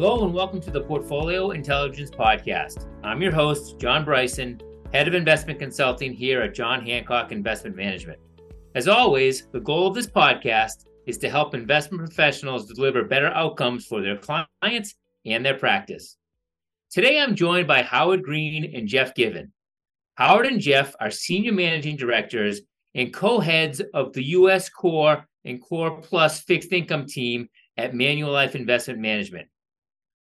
Hello and welcome to the Portfolio Intelligence Podcast. I'm your host, John Bryson, Head of Investment Consulting here at John Hancock Investment Management. As always, the goal of this podcast is to help investment professionals deliver better outcomes for their clients and their practice. Today, I'm joined by Howard Greene and Jeff Given. Howard and Jeff are senior managing directors and co heads of the U.S. Core and Core Plus fixed income team at Manulife Investment Management.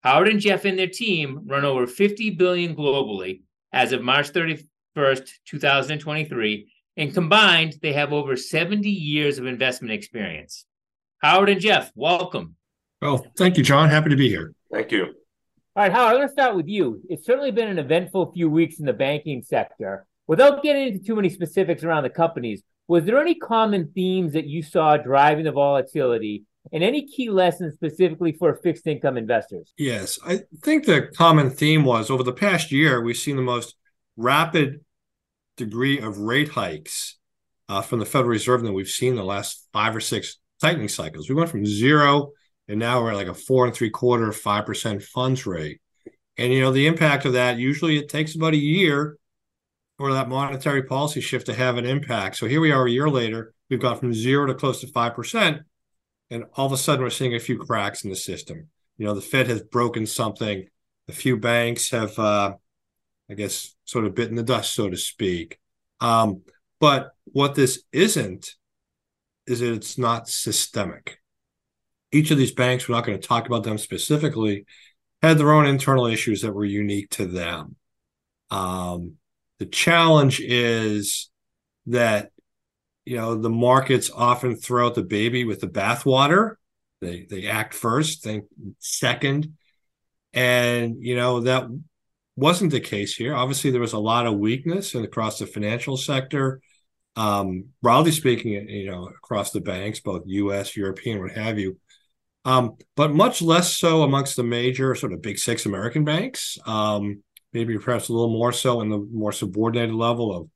Howard and Jeff and their team run over 50 billion globally as of March 31st, 2023, and combined they have over 70 years of investment experience. Howard and Jeff, welcome. Well, thank you, John. Happy to be here. Thank you. All right, Howard, I'm going to start with you. It's certainly been an eventful few weeks in the banking sector. Without getting into too many specifics around the companies, was there any common themes that you saw driving the volatility and any key lessons specifically for fixed income investors? Yes, I think the common theme was over the past year, we've seen the most rapid degree of rate hikes uh, from the Federal Reserve than we've seen the last five or six tightening cycles. We went from zero and now we're at like a four and three quarter, five percent funds rate. And you know, the impact of that usually it takes about a year for that monetary policy shift to have an impact. So here we are a year later, we've gone from zero to close to five percent and all of a sudden we're seeing a few cracks in the system. You know, the Fed has broken something. A few banks have, uh, I guess, sort of bitten the dust, so to speak. Um, but what this isn't is that it's not systemic. Each of these banks, we're not going to talk about them specifically, had their own internal issues that were unique to them. Um, the challenge is that you know the markets often throw out the baby with the bathwater. They they act first think second. And you know that wasn't the case here. Obviously there was a lot of weakness across the financial sector. Um broadly speaking you know across the banks both us european what have you. Um but much less so amongst the major sort of big six american banks. Um maybe perhaps a little more so in the more subordinated level of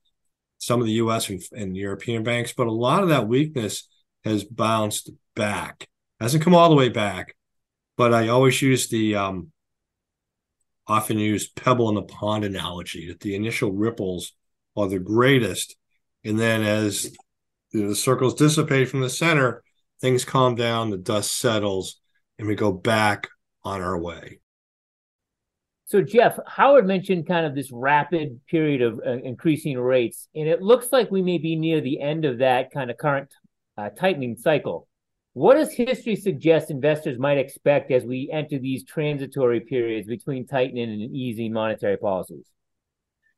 some of the U.S. and, and European banks, but a lot of that weakness has bounced back. Hasn't come all the way back, but I always use the um, often used pebble in the pond analogy that the initial ripples are the greatest, and then as the circles dissipate from the center, things calm down, the dust settles, and we go back on our way. So, Jeff, Howard mentioned kind of this rapid period of uh, increasing rates, and it looks like we may be near the end of that kind of current uh, tightening cycle. What does history suggest investors might expect as we enter these transitory periods between tightening and easing monetary policies?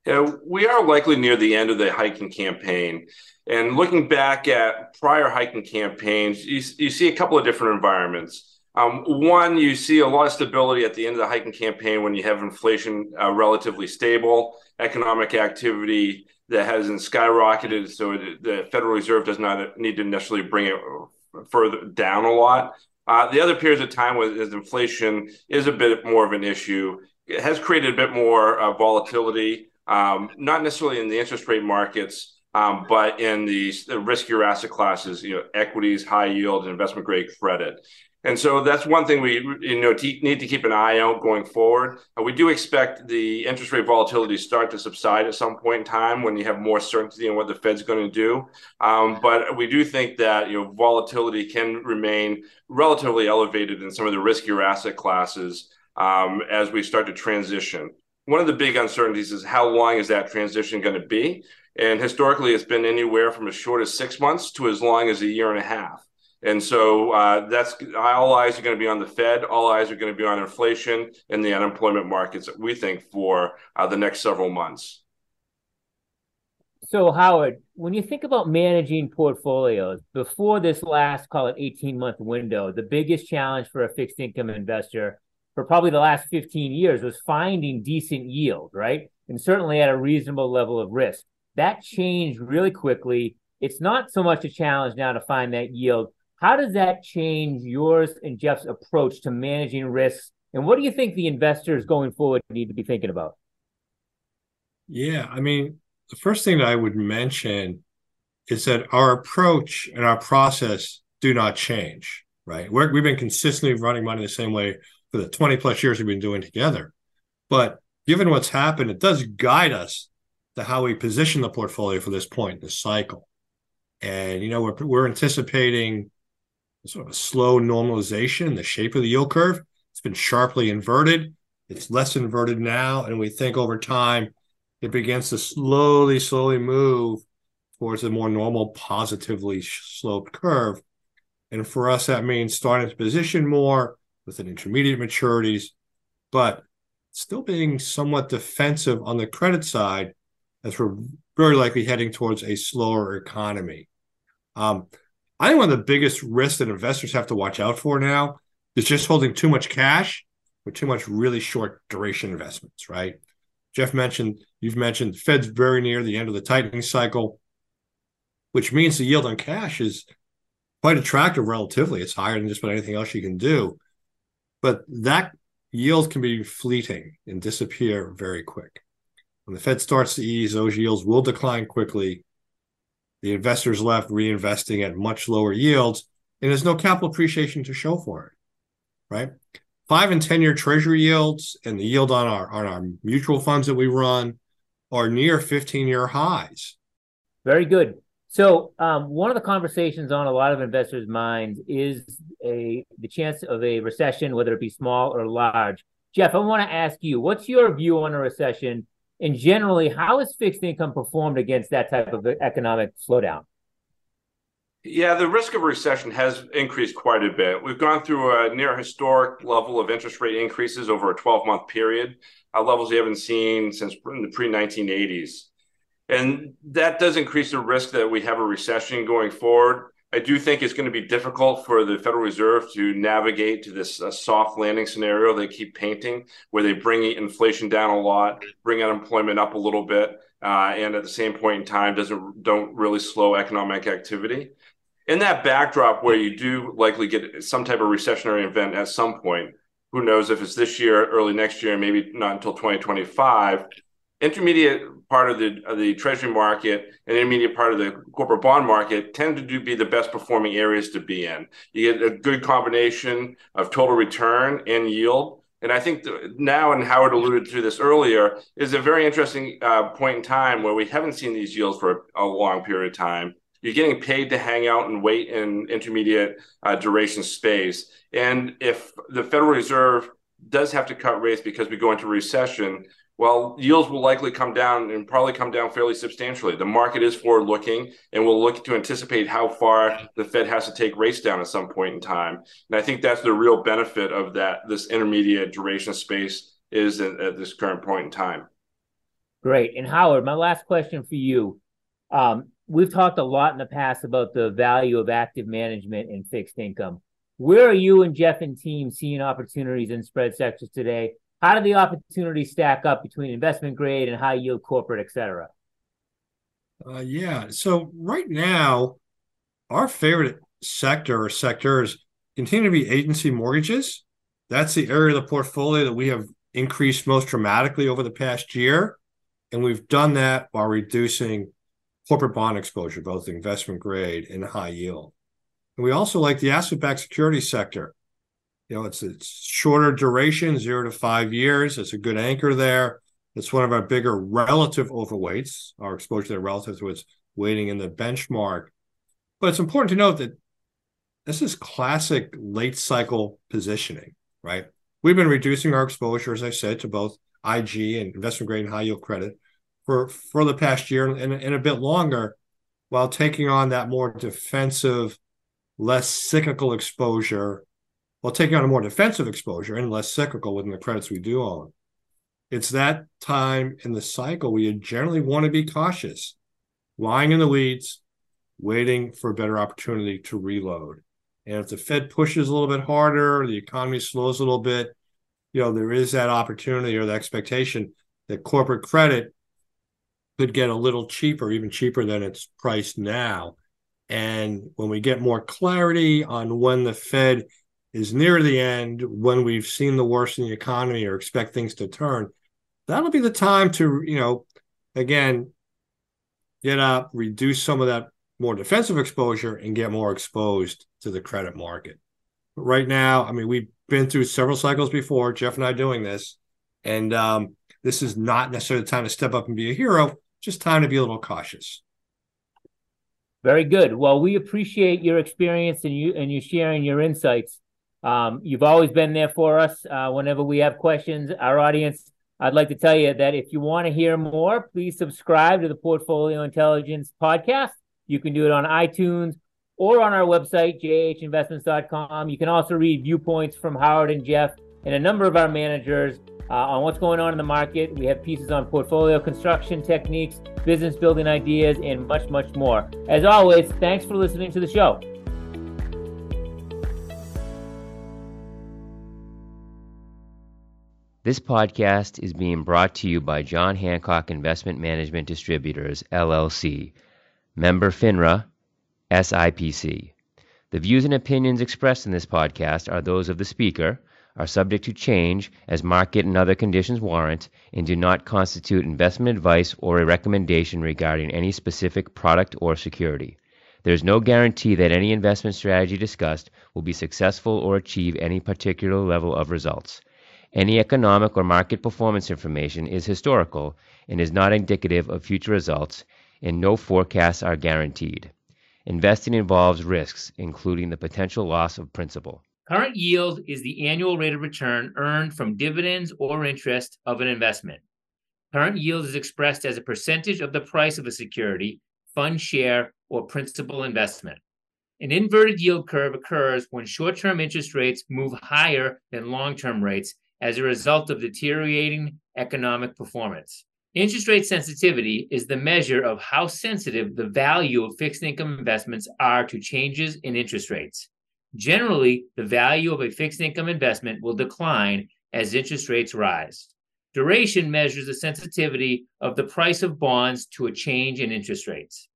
Yeah, we are likely near the end of the hiking campaign. And looking back at prior hiking campaigns, you, you see a couple of different environments. Um, one, you see a lot of stability at the end of the hiking campaign when you have inflation uh, relatively stable, economic activity that hasn't skyrocketed, so the Federal Reserve does not need to necessarily bring it further down a lot. Uh, the other periods of time with inflation is a bit more of an issue. It has created a bit more uh, volatility, um, not necessarily in the interest rate markets, um, but in the, the riskier asset classes, you know, equities, high yield, and investment grade credit. And so that's one thing we you know need to keep an eye out going forward. Uh, we do expect the interest rate volatility to start to subside at some point in time when you have more certainty on what the Fed's going to do. Um, but we do think that you know volatility can remain relatively elevated in some of the riskier asset classes um, as we start to transition. One of the big uncertainties is how long is that transition going to be? And historically, it's been anywhere from as short as six months to as long as a year and a half. And so uh, that's all eyes are going to be on the Fed. All eyes are going to be on inflation and the unemployment markets. We think for uh, the next several months. So Howard, when you think about managing portfolios before this last, call it eighteen month window, the biggest challenge for a fixed income investor for probably the last fifteen years was finding decent yield, right? And certainly at a reasonable level of risk. That changed really quickly. It's not so much a challenge now to find that yield how does that change yours and Jeff's approach to managing risks? And what do you think the investors going forward need to be thinking about? Yeah, I mean, the first thing that I would mention is that our approach and our process do not change, right? we have been consistently running money the same way for the 20 plus years we've been doing together. But given what's happened, it does guide us to how we position the portfolio for this point in the cycle. And, you know, we're, we're anticipating sort of a slow normalization in the shape of the yield curve. It's been sharply inverted. It's less inverted now. And we think over time, it begins to slowly, slowly move towards a more normal, positively sloped curve. And for us, that means starting to position more with an intermediate maturities, but still being somewhat defensive on the credit side as we're very likely heading towards a slower economy. Um, I think one of the biggest risks that investors have to watch out for now is just holding too much cash with too much really short duration investments, right? Jeff mentioned, you've mentioned the Fed's very near the end of the tightening cycle, which means the yield on cash is quite attractive relatively. It's higher than just about anything else you can do. But that yield can be fleeting and disappear very quick. When the Fed starts to ease, those yields will decline quickly. The investors left reinvesting at much lower yields, and there's no capital appreciation to show for it, right? five and 10 year treasury yields and the yield on our on our mutual funds that we run are near 15 year highs. Very good. So um, one of the conversations on a lot of investors' minds is a the chance of a recession, whether it be small or large. Jeff, I want to ask you, what's your view on a recession? And generally, how has fixed income performed against that type of economic slowdown? Yeah, the risk of recession has increased quite a bit. We've gone through a near historic level of interest rate increases over a 12 month period, uh, levels we haven't seen since the pre 1980s. And that does increase the risk that we have a recession going forward. I do think it's going to be difficult for the Federal Reserve to navigate to this uh, soft landing scenario they keep painting, where they bring inflation down a lot, bring unemployment up a little bit, uh, and at the same point in time doesn't don't really slow economic activity in that backdrop where you do likely get some type of recessionary event at some point, who knows if it's this year, early next year, maybe not until 2025. Intermediate part of the of the treasury market and intermediate part of the corporate bond market tend to do be the best performing areas to be in. You get a good combination of total return and yield. And I think now, and Howard alluded to this earlier, is a very interesting uh, point in time where we haven't seen these yields for a long period of time you're getting paid to hang out and wait in intermediate uh, duration space. And if the Federal Reserve does have to cut rates because we go into recession, well, yields will likely come down and probably come down fairly substantially. The market is forward looking and will look to anticipate how far the Fed has to take rates down at some point in time. And I think that's the real benefit of that, this intermediate duration space is at, at this current point in time. Great. And Howard, my last question for you. Um, we've talked a lot in the past about the value of active management in fixed income. Where are you and Jeff and team seeing opportunities in spread sectors today? How do the opportunities stack up between investment grade and high yield corporate, et cetera? Uh, yeah. So right now, our favorite sector or sectors continue to be agency mortgages. That's the area of the portfolio that we have increased most dramatically over the past year. And we've done that while reducing corporate bond exposure, both investment grade and high yield. And we also like the asset-backed security sector. You know, it's it's shorter duration, zero to five years. It's a good anchor there. It's one of our bigger relative overweights, our exposure there relative to its weighting in the benchmark. But it's important to note that this is classic late cycle positioning, right? We've been reducing our exposure, as I said, to both IG and investment grade and high yield credit for for the past year and, and a bit longer, while taking on that more defensive, less cyclical exposure, while taking on a more defensive exposure and less cyclical within the credits we do own. It's that time in the cycle where you generally want to be cautious, lying in the weeds, waiting for a better opportunity to reload. And if the Fed pushes a little bit harder, the economy slows a little bit, you know, there is that opportunity or the expectation that corporate credit could get a little cheaper, even cheaper than it's priced now. And when we get more clarity on when the Fed is near the end, when we've seen the worst in the economy or expect things to turn, that'll be the time to, you know, again, get up, reduce some of that more defensive exposure and get more exposed to the credit market. But right now, I mean, we've been through several cycles before. Jeff and I doing this, and um, this is not necessarily the time to step up and be a hero. Just time to be a little cautious. Very good. Well, we appreciate your experience and you and you sharing your insights. Um, you've always been there for us uh, whenever we have questions. Our audience, I'd like to tell you that if you want to hear more, please subscribe to the Portfolio Intelligence podcast. You can do it on iTunes or on our website, jhinvestments.com. You can also read viewpoints from Howard and Jeff and a number of our managers uh, on what's going on in the market. We have pieces on portfolio construction techniques, business building ideas, and much, much more. As always, thanks for listening to the show. This podcast is being brought to you by John Hancock Investment Management Distributors, LLC, member FINRA, SIPC. The views and opinions expressed in this podcast are those of the speaker, are subject to change as market and other conditions warrant, and do not constitute investment advice or a recommendation regarding any specific product or security. There is no guarantee that any investment strategy discussed will be successful or achieve any particular level of results. Any economic or market performance information is historical and is not indicative of future results, and no forecasts are guaranteed. Investing involves risks, including the potential loss of principal. Current yield is the annual rate of return earned from dividends or interest of an investment. Current yield is expressed as a percentage of the price of a security, fund share, or principal investment. An inverted yield curve occurs when short term interest rates move higher than long term rates as a result of deteriorating economic performance. Interest rate sensitivity is the measure of how sensitive the value of fixed income investments are to changes in interest rates. Generally, the value of a fixed income investment will decline as interest rates rise. Duration measures the sensitivity of the price of bonds to a change in interest rates.